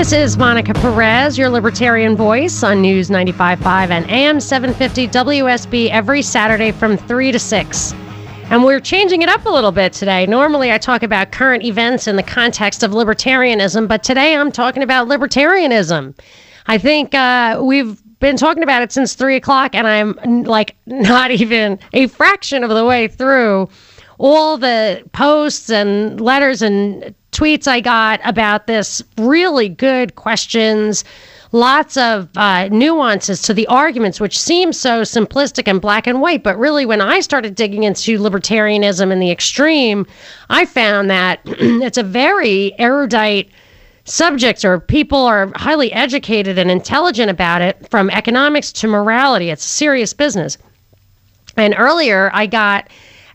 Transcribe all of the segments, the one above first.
This is Monica Perez, your libertarian voice on News 95.5 and AM 750 WSB every Saturday from 3 to 6. And we're changing it up a little bit today. Normally, I talk about current events in the context of libertarianism, but today I'm talking about libertarianism. I think uh, we've been talking about it since three o'clock, and I'm like not even a fraction of the way through all the posts and letters and tweets I got about this really good questions lots of uh, nuances to the arguments, which seem so simplistic and black and white. But really, when I started digging into libertarianism in the extreme, I found that it's a very erudite subject, or people are highly educated and intelligent about it, from economics to morality. It's serious business. And earlier, I got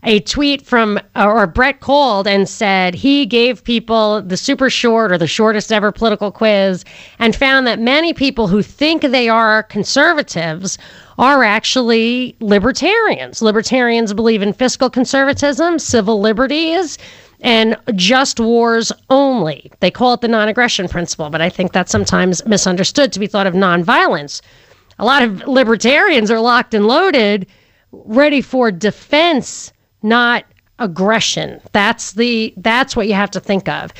a tweet from or Brett called and said he gave people the super short or the shortest ever political quiz and found that many people who think they are conservatives are actually libertarians. Libertarians believe in fiscal conservatism, civil liberties, and just wars only. They call it the non aggression principle, but I think that's sometimes misunderstood to be thought of nonviolence. A lot of libertarians are locked and loaded, ready for defense not aggression. That's the that's what you have to think of.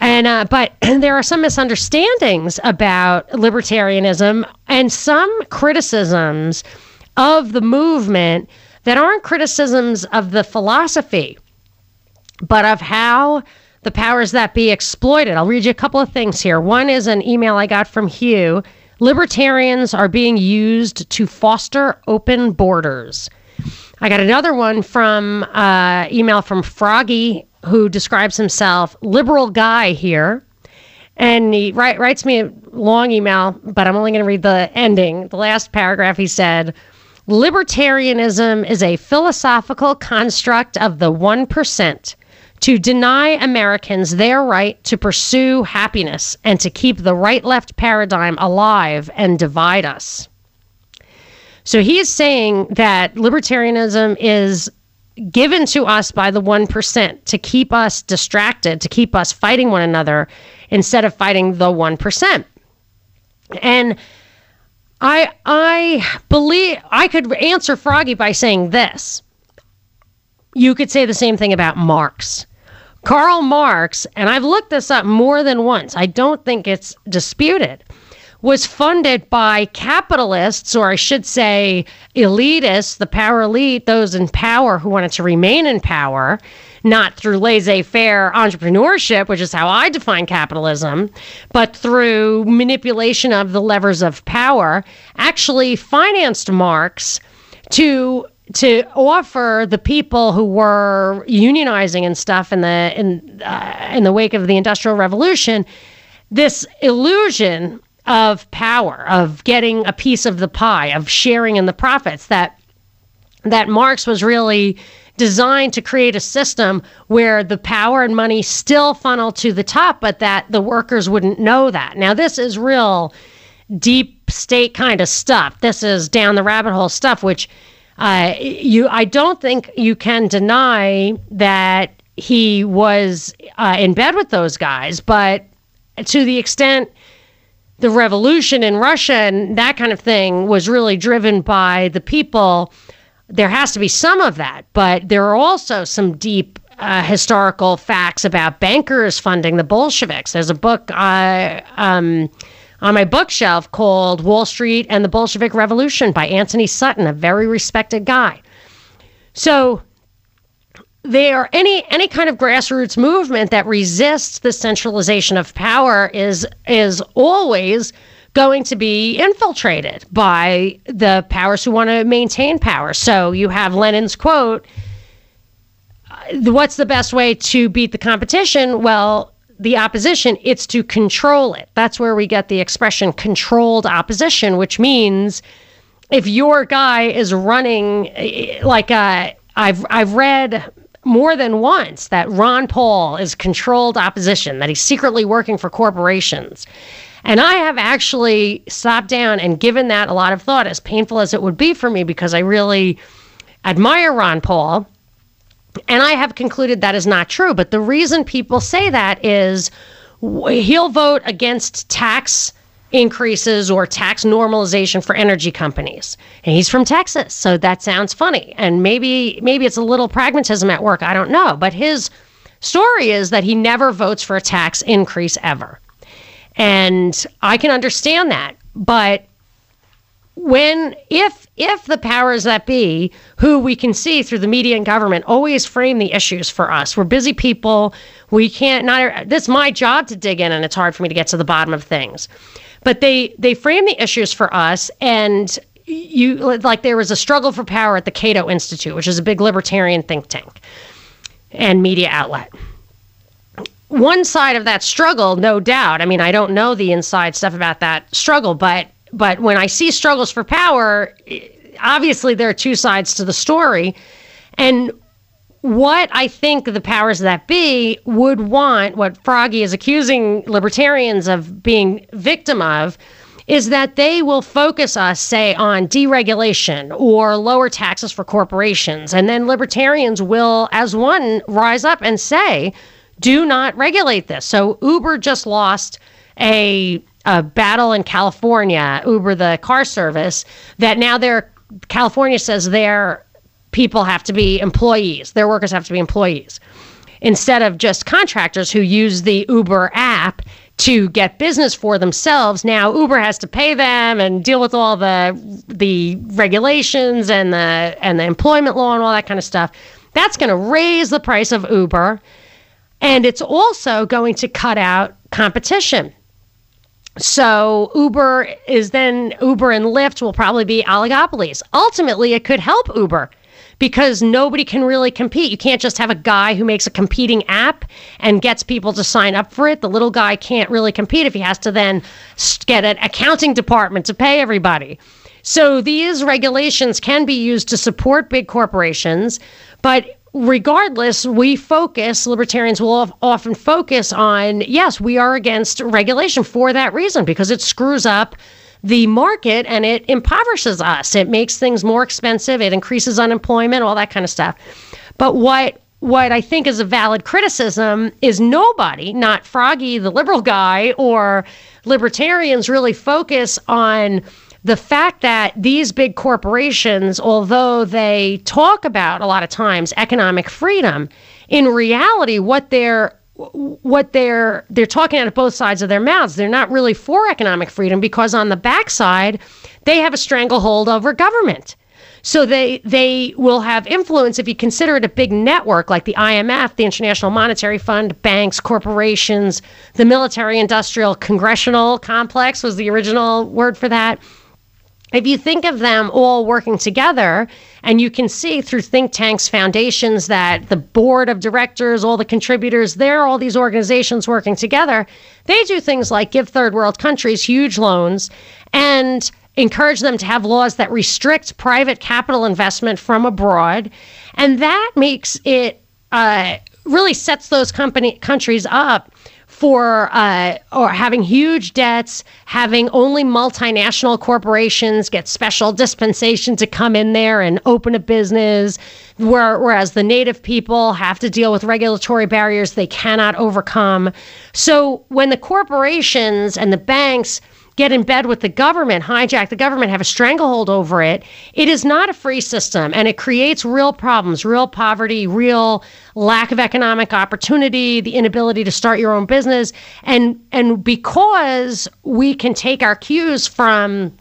And uh, but there are some misunderstandings about libertarianism and some criticisms of the movement that aren't criticisms of the philosophy, but of how the powers that be exploited. I'll read you a couple of things here. One is an email I got from Hugh. Libertarians are being used to foster open borders. I got another one from uh, email from Froggy, who describes himself liberal guy here, and he write, writes me a long email, but I'm only going to read the ending. The last paragraph he said. Libertarianism is a philosophical construct of the 1% to deny Americans their right to pursue happiness and to keep the right left paradigm alive and divide us. So he is saying that libertarianism is given to us by the 1% to keep us distracted, to keep us fighting one another instead of fighting the 1%. And I I believe I could answer Froggy by saying this. You could say the same thing about Marx. Karl Marx, and I've looked this up more than once. I don't think it's disputed was funded by capitalists, or I should say, elitists, the power elite, those in power who wanted to remain in power, not through laissez faire entrepreneurship, which is how I define capitalism, but through manipulation of the levers of power, actually financed Marx to to offer the people who were unionizing and stuff in the in uh, in the wake of the industrial revolution this illusion of power, of getting a piece of the pie, of sharing in the profits. That that Marx was really designed to create a system where the power and money still funnel to the top, but that the workers wouldn't know that. Now, this is real deep state kind of stuff. This is down the rabbit hole stuff, which uh, you I don't think you can deny that he was uh, in bed with those guys, but to the extent the revolution in Russia and that kind of thing was really driven by the people. There has to be some of that, but there are also some deep uh, historical facts about bankers funding the Bolsheviks. There's a book uh, um, on my bookshelf called Wall Street and the Bolshevik Revolution by Anthony Sutton, a very respected guy. So there any any kind of grassroots movement that resists the centralization of power is is always going to be infiltrated by the powers who want to maintain power. So you have Lenin's quote, uh, what's the best way to beat the competition? Well, the opposition, it's to control it. That's where we get the expression controlled opposition, which means if your guy is running eh, like uh, I've I've read more than once that Ron Paul is controlled opposition, that he's secretly working for corporations. And I have actually stopped down and given that a lot of thought, as painful as it would be for me, because I really admire Ron Paul. And I have concluded that is not true. But the reason people say that is he'll vote against tax increases or tax normalization for energy companies. And he's from Texas, so that sounds funny. And maybe maybe it's a little pragmatism at work, I don't know, but his story is that he never votes for a tax increase ever. And I can understand that, but when if if the powers that be who we can see through the media and government always frame the issues for us we're busy people we can't not this is my job to dig in and it's hard for me to get to the bottom of things but they they frame the issues for us and you like there was a struggle for power at the Cato Institute, which is a big libertarian think tank and media outlet. One side of that struggle, no doubt. I mean, I don't know the inside stuff about that struggle, but but when I see struggles for power, obviously there are two sides to the story. And what I think the powers that be would want, what Froggy is accusing libertarians of being victim of, is that they will focus us, say, on deregulation or lower taxes for corporations. And then libertarians will, as one, rise up and say, do not regulate this. So Uber just lost a, a battle in California, Uber, the car service, that now they're California says they're people have to be employees, their workers have to be employees, instead of just contractors who use the Uber app to get business for themselves. Now Uber has to pay them and deal with all the the regulations and the and the employment law and all that kind of stuff. That's going to raise the price of Uber and it's also going to cut out competition. So Uber is then Uber and Lyft will probably be oligopolies. Ultimately, it could help Uber because nobody can really compete. You can't just have a guy who makes a competing app and gets people to sign up for it. The little guy can't really compete if he has to then get an accounting department to pay everybody. So these regulations can be used to support big corporations, but regardless, we focus, libertarians will often focus on yes, we are against regulation for that reason because it screws up the market and it impoverishes us. It makes things more expensive, it increases unemployment, all that kind of stuff. But what what I think is a valid criticism is nobody, not Froggy, the liberal guy, or libertarians really focus on the fact that these big corporations, although they talk about a lot of times economic freedom, in reality, what they're what they're they're talking out of both sides of their mouths. They're not really for economic freedom because on the backside, they have a stranglehold over government. So they they will have influence if you consider it a big network like the IMF, the International Monetary Fund, banks, corporations, the military industrial congressional complex was the original word for that if you think of them all working together, and you can see through think tanks, foundations, that the board of directors, all the contributors, they're all these organizations working together. They do things like give third world countries huge loans and encourage them to have laws that restrict private capital investment from abroad. And that makes it uh, really sets those company countries up for uh, or having huge debts, having only multinational corporations get special dispensation to come in there and open a business, where, whereas the native people have to deal with regulatory barriers they cannot overcome. So when the corporations and the banks get in bed with the government, hijack the government, have a stranglehold over it. It is not a free system and it creates real problems, real poverty, real lack of economic opportunity, the inability to start your own business. And and because we can take our cues from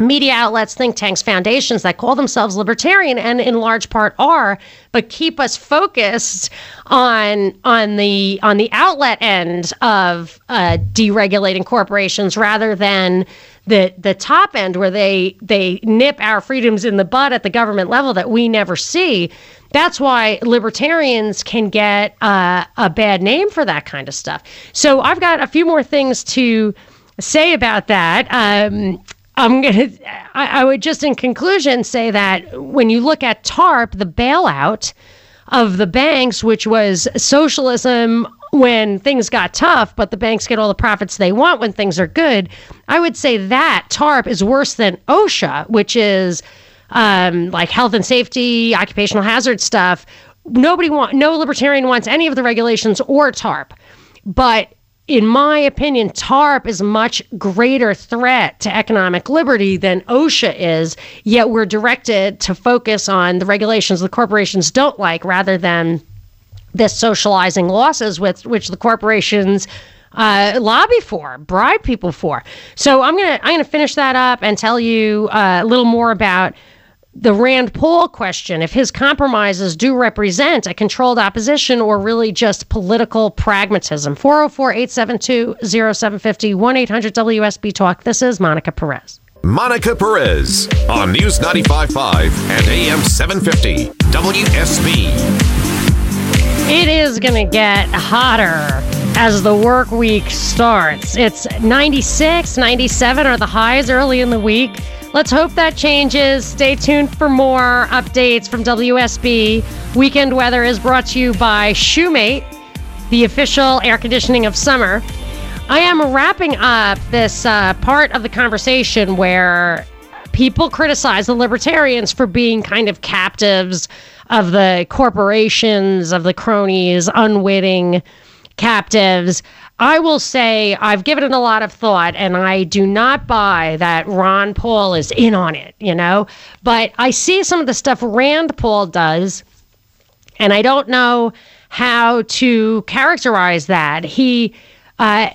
media outlets, think tanks, foundations that call themselves libertarian and in large part are, but keep us focused on on the on the outlet end of uh, deregulating corporations rather than the the top end where they they nip our freedoms in the bud at the government level that we never see. That's why libertarians can get uh, a bad name for that kind of stuff. So I've got a few more things to say about that. Um, I'm gonna. I, I would just, in conclusion, say that when you look at TARP, the bailout of the banks, which was socialism when things got tough, but the banks get all the profits they want when things are good. I would say that TARP is worse than OSHA, which is um, like health and safety, occupational hazard stuff. Nobody want, no libertarian wants any of the regulations or TARP, but in my opinion, TARP is a much greater threat to economic liberty than OSHA is, yet we're directed to focus on the regulations the corporations don't like rather than this socializing losses with which the corporations uh, lobby for, bribe people for. So I'm gonna I'm gonna finish that up and tell you uh, a little more about the Rand Paul question, if his compromises do represent a controlled opposition or really just political pragmatism. 404 872 0750 1 800 WSB Talk. This is Monica Perez. Monica Perez on News 95.5 and AM 750 WSB. It is going to get hotter as the work week starts. It's 96, 97 are the highs early in the week. Let's hope that changes. Stay tuned for more updates from WSB. Weekend weather is brought to you by Shumate, the official air conditioning of summer. I am wrapping up this uh, part of the conversation where people criticize the libertarians for being kind of captives of the corporations, of the cronies, unwitting captives. I will say I've given it a lot of thought and I do not buy that Ron Paul is in on it, you know? But I see some of the stuff Rand Paul does and I don't know how to characterize that. He uh,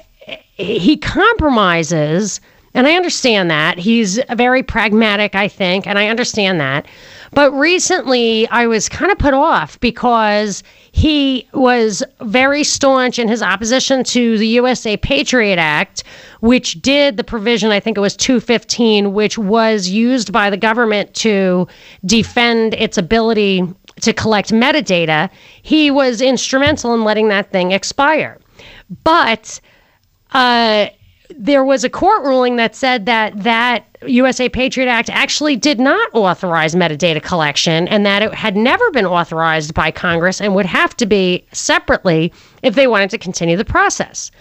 he compromises and I understand that. He's very pragmatic, I think, and I understand that. But recently I was kind of put off because he was very staunch in his opposition to the USA Patriot Act, which did the provision, I think it was 215, which was used by the government to defend its ability to collect metadata. He was instrumental in letting that thing expire. But uh, there was a court ruling that said that that USA Patriot Act actually did not authorize metadata collection and that it had never been authorized by Congress and would have to be separately if they wanted to continue the process.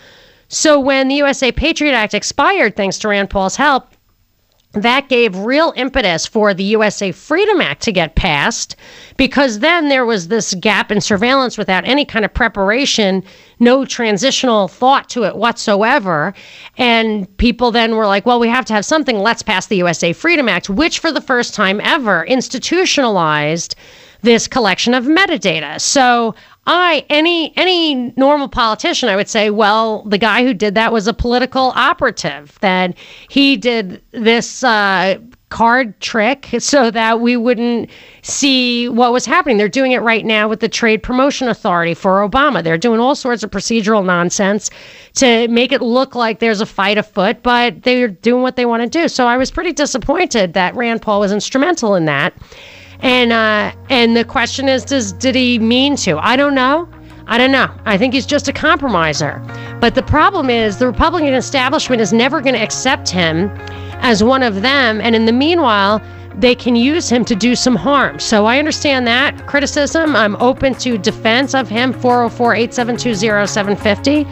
So when the USA Patriot Act expired, thanks to Rand Paul's help, that gave real impetus for the USA Freedom Act to get passed because then there was this gap in surveillance without any kind of preparation, no transitional thought to it whatsoever. And people then were like, well, we have to have something. Let's pass the USA Freedom Act, which for the first time ever institutionalized this collection of metadata. So I any any normal politician I would say well the guy who did that was a political operative that he did this uh, card trick so that we wouldn't see what was happening. They're doing it right now with the trade promotion authority for Obama. They're doing all sorts of procedural nonsense to make it look like there's a fight afoot but they're doing what they want to do. So I was pretty disappointed that Rand Paul was instrumental in that and uh, and the question is, does did he mean to? I don't know. I don't know. I think he's just a compromiser. But the problem is, the Republican establishment is never going to accept him as one of them. And in the meanwhile, they can use him to do some harm. So I understand that criticism. I'm open to defense of him. 404 872 0750,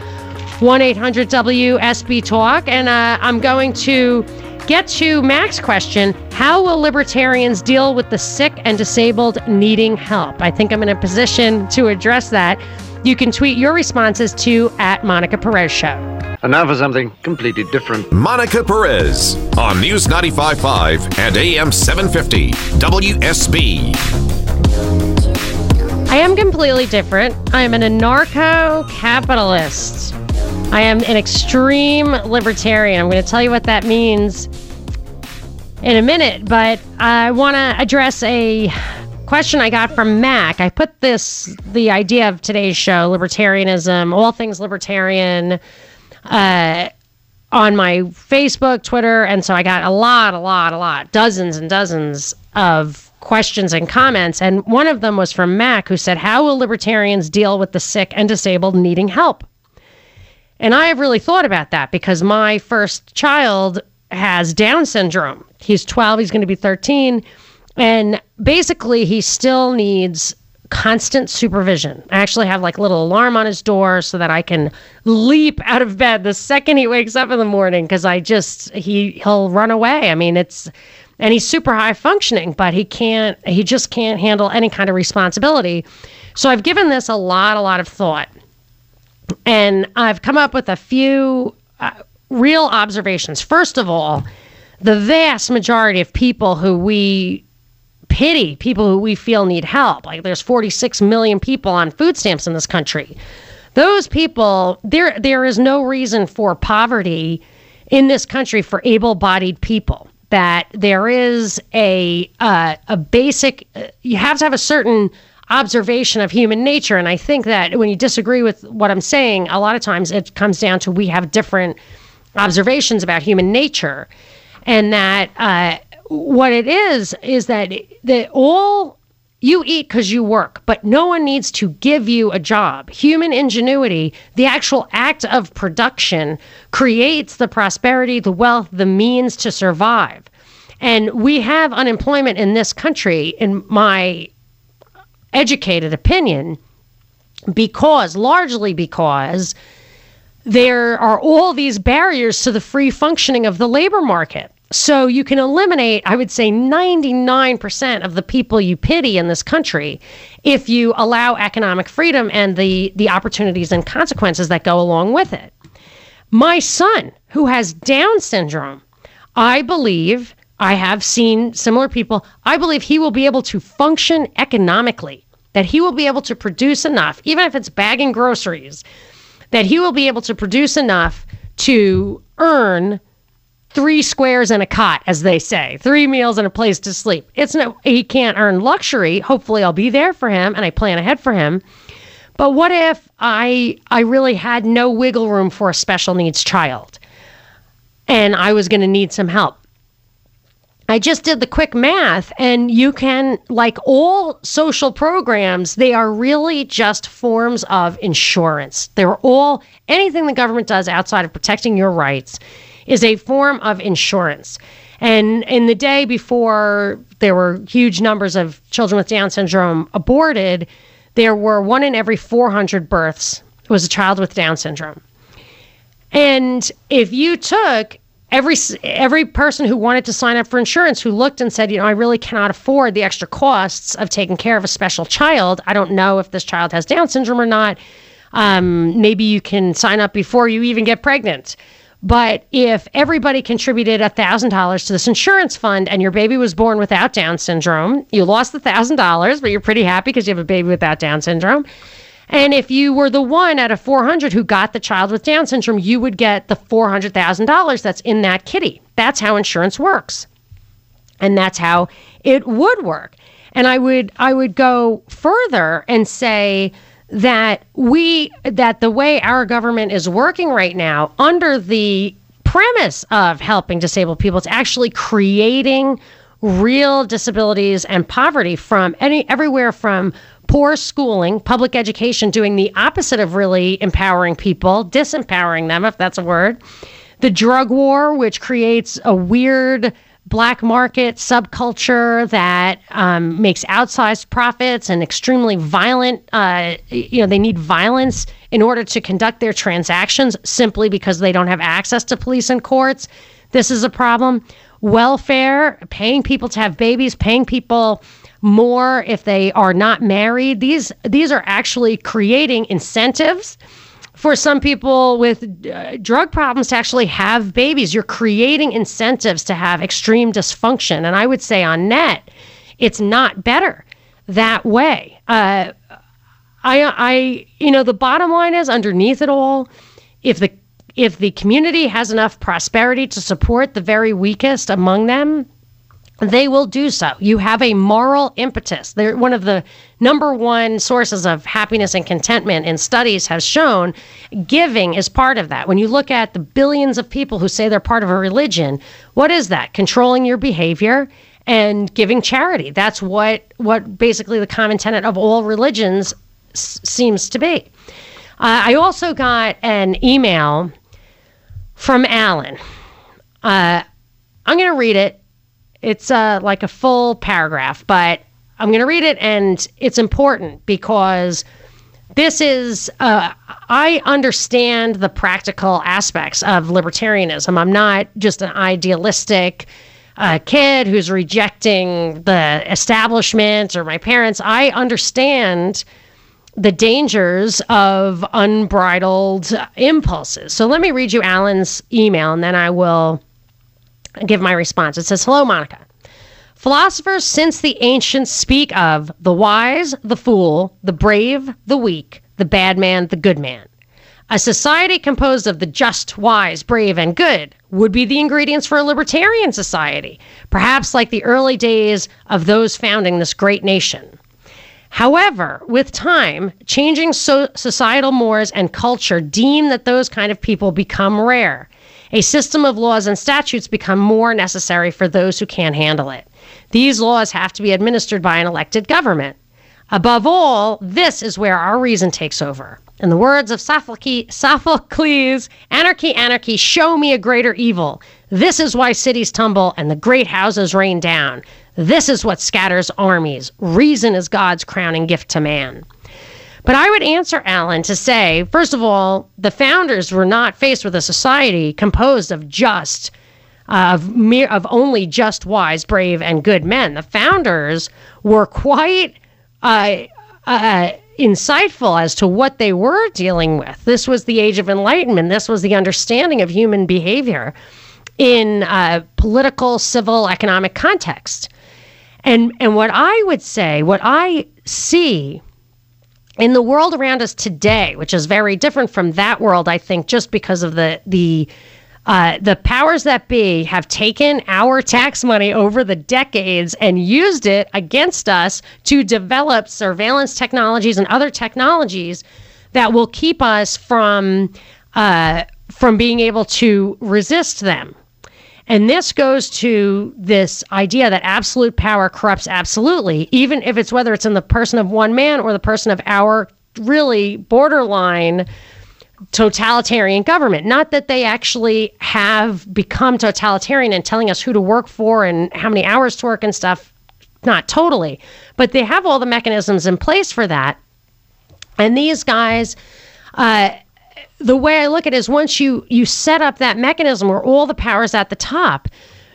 1 800 WSB Talk. And uh, I'm going to get to Mac's question How will libertarians deal with the sick and disabled needing help? I think I'm in a position to address that. You can tweet your responses to at Monica Perez Show. And now for something completely different. Monica Perez on News 95.5 and AM 750 WSB. I am completely different. I am an anarcho capitalist. I am an extreme libertarian. I'm going to tell you what that means in a minute, but I want to address a question I got from Mac. I put this, the idea of today's show, libertarianism, all things libertarian, uh, on my Facebook, Twitter, and so I got a lot, a lot, a lot, dozens and dozens of questions and comments. And one of them was from Mac, who said, How will libertarians deal with the sick and disabled needing help? And I have really thought about that because my first child has Down syndrome. He's 12, he's going to be 13. And basically, he still needs constant supervision. I actually have like a little alarm on his door so that I can leap out of bed the second he wakes up in the morning because I just he he'll run away. I mean, it's and he's super high functioning, but he can't he just can't handle any kind of responsibility. So I've given this a lot a lot of thought. And I've come up with a few uh, real observations. First of all, the vast majority of people who we pity, people who we feel need help, like there's 46 million people on food stamps in this country. Those people, there there is no reason for poverty in this country for able-bodied people. That there is a uh, a basic, uh, you have to have a certain observation of human nature, and I think that when you disagree with what I'm saying, a lot of times it comes down to we have different observations about human nature, and that uh, what it is is that that all you eat because you work, but no one needs to give you a job. Human ingenuity, the actual act of production, creates the prosperity, the wealth, the means to survive. And we have unemployment in this country, in my educated opinion, because largely because there are all these barriers to the free functioning of the labor market. So you can eliminate, I would say, 99% of the people you pity in this country if you allow economic freedom and the, the opportunities and consequences that go along with it. My son, who has Down syndrome, I believe, I have seen similar people, I believe he will be able to function economically, that he will be able to produce enough, even if it's bagging groceries, that he will be able to produce enough to earn three squares and a cot, as they say, three meals and a place to sleep. It's no, he can't earn luxury. Hopefully, I'll be there for him and I plan ahead for him. But what if I I really had no wiggle room for a special needs child, and I was going to need some help? I just did the quick math, and you can, like all social programs, they are really just forms of insurance. They're all anything the government does outside of protecting your rights is a form of insurance. And in the day before there were huge numbers of children with Down syndrome aborted, there were one in every 400 births was a child with Down syndrome. And if you took every every person who wanted to sign up for insurance who looked and said, you know, I really cannot afford the extra costs of taking care of a special child. I don't know if this child has Down syndrome or not. Um, maybe you can sign up before you even get pregnant. But if everybody contributed $1,000 to this insurance fund and your baby was born without Down syndrome, you lost the $1,000, but you're pretty happy because you have a baby without Down syndrome. And if you were the one out of 400 who got the child with Down syndrome, you would get the $400,000 that's in that kitty. That's how insurance works. And that's how it would work. And I would I would go further and say that we that the way our government is working right now under the premise of helping disabled people it's actually creating real disabilities and poverty from any everywhere from poor schooling public education doing the opposite of really empowering people disempowering them if that's a word the drug war which creates a weird black market subculture that um, makes outsized profits and extremely violent. Uh, you know, they need violence in order to conduct their transactions simply because they don't have access to police and courts. This is a problem. Welfare, paying people to have babies, paying people more if they are not married. These these are actually creating incentives for some people with uh, drug problems to actually have babies. You're creating incentives to have extreme dysfunction. And I would say on net, it's not better that way. Uh, I, I, you know, the bottom line is underneath it all, if the if the community has enough prosperity to support the very weakest among them, they will do so. You have a moral impetus. They're one of the number one sources of happiness and contentment in studies has shown giving is part of that. When you look at the billions of people who say they're part of a religion, what is that? Controlling your behavior and giving charity. That's what what basically the common tenet of all religions s- seems to be. Uh, I also got an email from Alan. Uh, I'm going to read it. It's uh, like a full paragraph, but I'm going to read it, and it's important because this is, uh, I understand the practical aspects of libertarianism. I'm not just an idealistic uh, kid who's rejecting the establishment or my parents. I understand the dangers of unbridled impulses. So let me read you Alan's email and then I will give my response. It says Hello, Monica. Philosophers since the ancients speak of the wise, the fool, the brave, the weak, the bad man, the good man. A society composed of the just, wise, brave, and good would be the ingredients for a libertarian society, perhaps like the early days of those founding this great nation. However, with time, changing so- societal mores and culture deem that those kind of people become rare. A system of laws and statutes become more necessary for those who can't handle it. These laws have to be administered by an elected government. Above all, this is where our reason takes over. In the words of Sophocles, anarchy, anarchy, show me a greater evil. This is why cities tumble and the great houses rain down. This is what scatters armies. Reason is God's crowning gift to man. But I would answer Alan to say, first of all, the founders were not faced with a society composed of just of mere of only just wise, brave, and good men. The founders were quite uh, uh, insightful as to what they were dealing with. This was the age of enlightenment. This was the understanding of human behavior in uh, political, civil, economic context. And and what I would say, what I see in the world around us today, which is very different from that world, I think, just because of the the uh, the powers that be have taken our tax money over the decades and used it against us to develop surveillance technologies and other technologies that will keep us from uh, from being able to resist them. And this goes to this idea that absolute power corrupts absolutely, even if it's whether it's in the person of one man or the person of our really borderline totalitarian government. Not that they actually have become totalitarian and telling us who to work for and how many hours to work and stuff. Not totally, but they have all the mechanisms in place for that. And these guys, uh, the way I look at it is once you you set up that mechanism where all the power is at the top,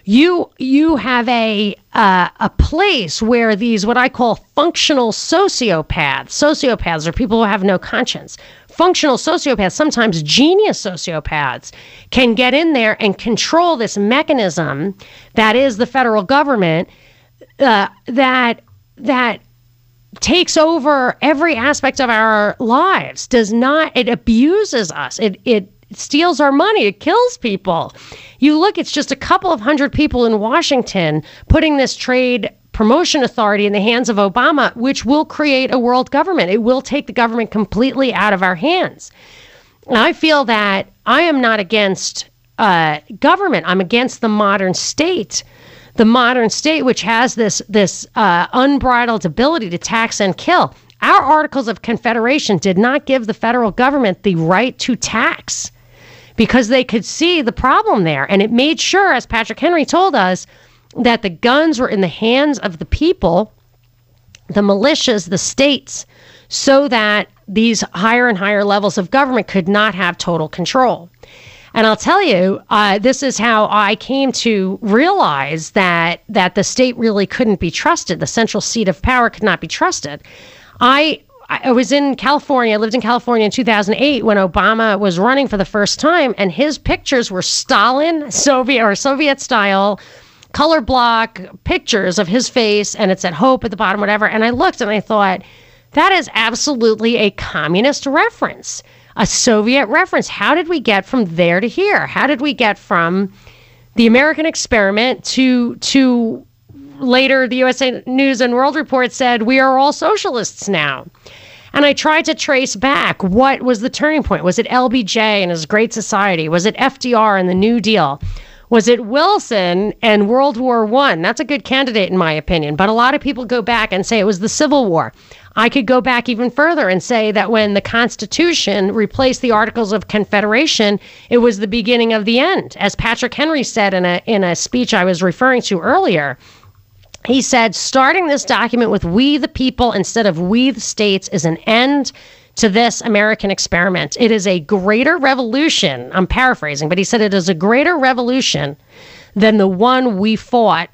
you you have a uh, a place where these what I call functional sociopaths. Sociopaths are people who have no conscience. Functional sociopaths, sometimes genius sociopaths, can get in there and control this mechanism that is the federal government uh, that that takes over every aspect of our lives. Does not it abuses us? It it steals our money. It kills people. You look, it's just a couple of hundred people in Washington putting this trade promotion authority in the hands of Obama, which will create a world government. It will take the government completely out of our hands. And I feel that I am not against uh, government. I'm against the modern state. The modern state, which has this this uh, unbridled ability to tax and kill. Our Articles of Confederation did not give the federal government the right to tax because they could see the problem there. And it made sure, as Patrick Henry told us, that the guns were in the hands of the people, the militias, the states, so that these higher and higher levels of government could not have total control. And I'll tell you, uh, this is how I came to realize that that the state really couldn't be trusted. The central seat of power could not be trusted. I I was in California, I lived in California in 2008 when Obama was running for the first time, and his pictures were Stalin, Soviet or Soviet style, color block pictures of his face, and it said hope at the bottom, whatever. And I looked and I thought, that is absolutely a communist reference, a Soviet reference. How did we get from there to here? How did we get from the American experiment to to later, the USA News and World Report said, we are all socialists now. And I tried to trace back what was the turning point. Was it LBJ and his Great Society? Was it FDR and the New Deal? Was it Wilson and World War One? That's a good candidate in my opinion. But a lot of people go back and say it was the Civil War. I could go back even further and say that when the Constitution replaced the Articles of Confederation, it was the beginning of the end. As Patrick Henry said in a in a speech I was referring to earlier, he said, starting this document with we the people instead of we the states is an end to this American experiment. It is a greater revolution. I'm paraphrasing, but he said it is a greater revolution than the one we fought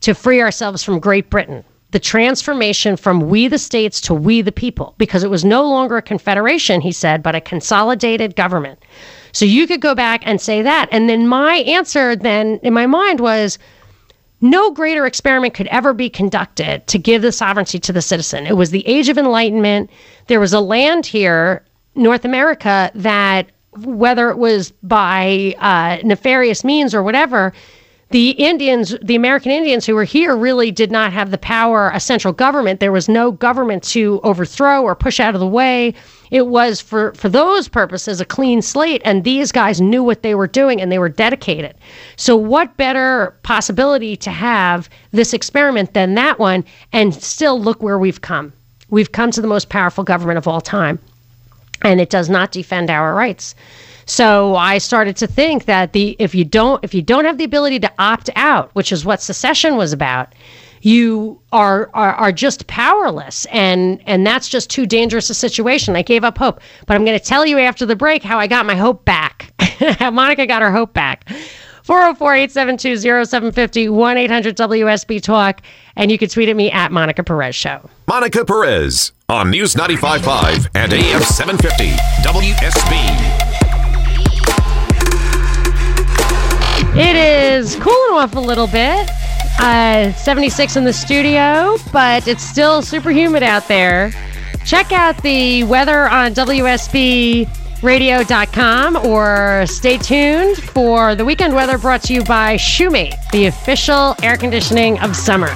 to free ourselves from Great Britain. The transformation from we the states to we the people, because it was no longer a confederation, he said, but a consolidated government. So you could go back and say that. And then my answer then in my mind was, no greater experiment could ever be conducted to give the sovereignty to the citizen. It was the age of enlightenment. There was a land here, North America, that whether it was by uh, nefarious means or whatever, the Indians, the American Indians who were here, really did not have the power, a central government. There was no government to overthrow or push out of the way. It was for, for those purposes a clean slate, and these guys knew what they were doing and they were dedicated. So, what better possibility to have this experiment than that one? And still look where we've come. We've come to the most powerful government of all time, and it does not defend our rights. So I started to think that the if you don't if you don't have the ability to opt out, which is what secession was about, you are, are are just powerless and and that's just too dangerous a situation. I gave up hope. But I'm going to tell you after the break how I got my hope back. Monica got her hope back. 404-872-0750 1-800-WSB Talk and you can tweet at me at Monica Perez Show. Monica Perez on News 95.5 and AM 750 WSB. It is cooling off a little bit. Uh, 76 in the studio, but it's still super humid out there. Check out the weather on WSBradio.com or stay tuned for the weekend weather brought to you by Shumate, the official air conditioning of summer.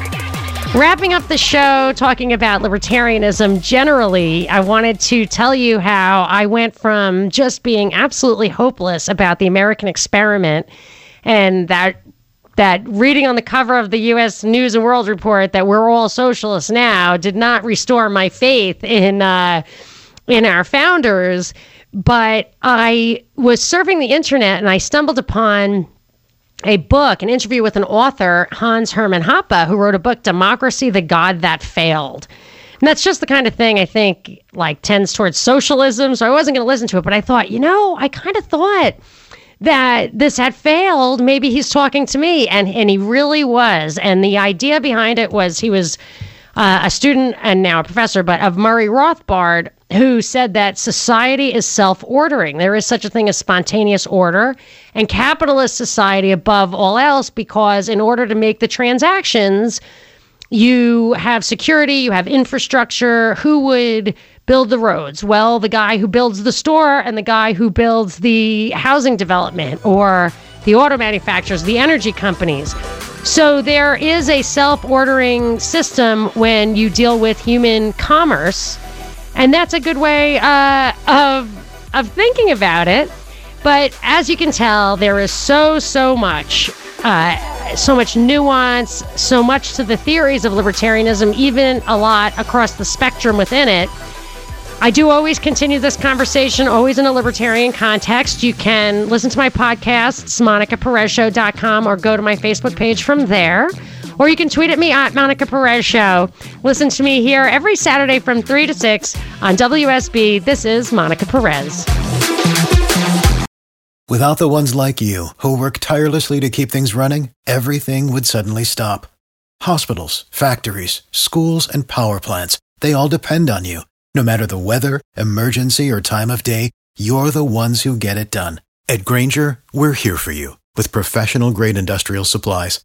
Wrapping up the show, talking about libertarianism generally, I wanted to tell you how I went from just being absolutely hopeless about the American experiment and that that reading on the cover of the U.S. News and World Report that we're all socialists now did not restore my faith in uh, in our founders. But I was surfing the internet and I stumbled upon a book, an interview with an author, Hans Hermann Hoppe, who wrote a book, Democracy: The God That Failed. And that's just the kind of thing I think like tends towards socialism. So I wasn't going to listen to it, but I thought, you know, I kind of thought that this had failed. Maybe he's talking to me. And, and he really was. And the idea behind it was he was uh, a student and now a professor, but of Murray Rothbard, who said that society is self ordering. There is such a thing as spontaneous order and capitalist society above all else, because in order to make the transactions, you have security, you have infrastructure. Who would build the roads? Well, the guy who builds the store and the guy who builds the housing development or the auto manufacturers, the energy companies. So there is a self ordering system when you deal with human commerce. And that's a good way uh, of, of thinking about it. But as you can tell, there is so, so much, uh, so much nuance, so much to the theories of libertarianism, even a lot across the spectrum within it I do always continue this conversation, always in a libertarian context. You can listen to my podcasts, monicaperezshow.com, or go to my Facebook page from there. Or you can tweet at me at Monica Perez Show. Listen to me here every Saturday from 3 to 6 on WSB. This is Monica Perez. Without the ones like you, who work tirelessly to keep things running, everything would suddenly stop. Hospitals, factories, schools, and power plants, they all depend on you. No matter the weather, emergency, or time of day, you're the ones who get it done. At Grainger, we're here for you with professional grade industrial supplies.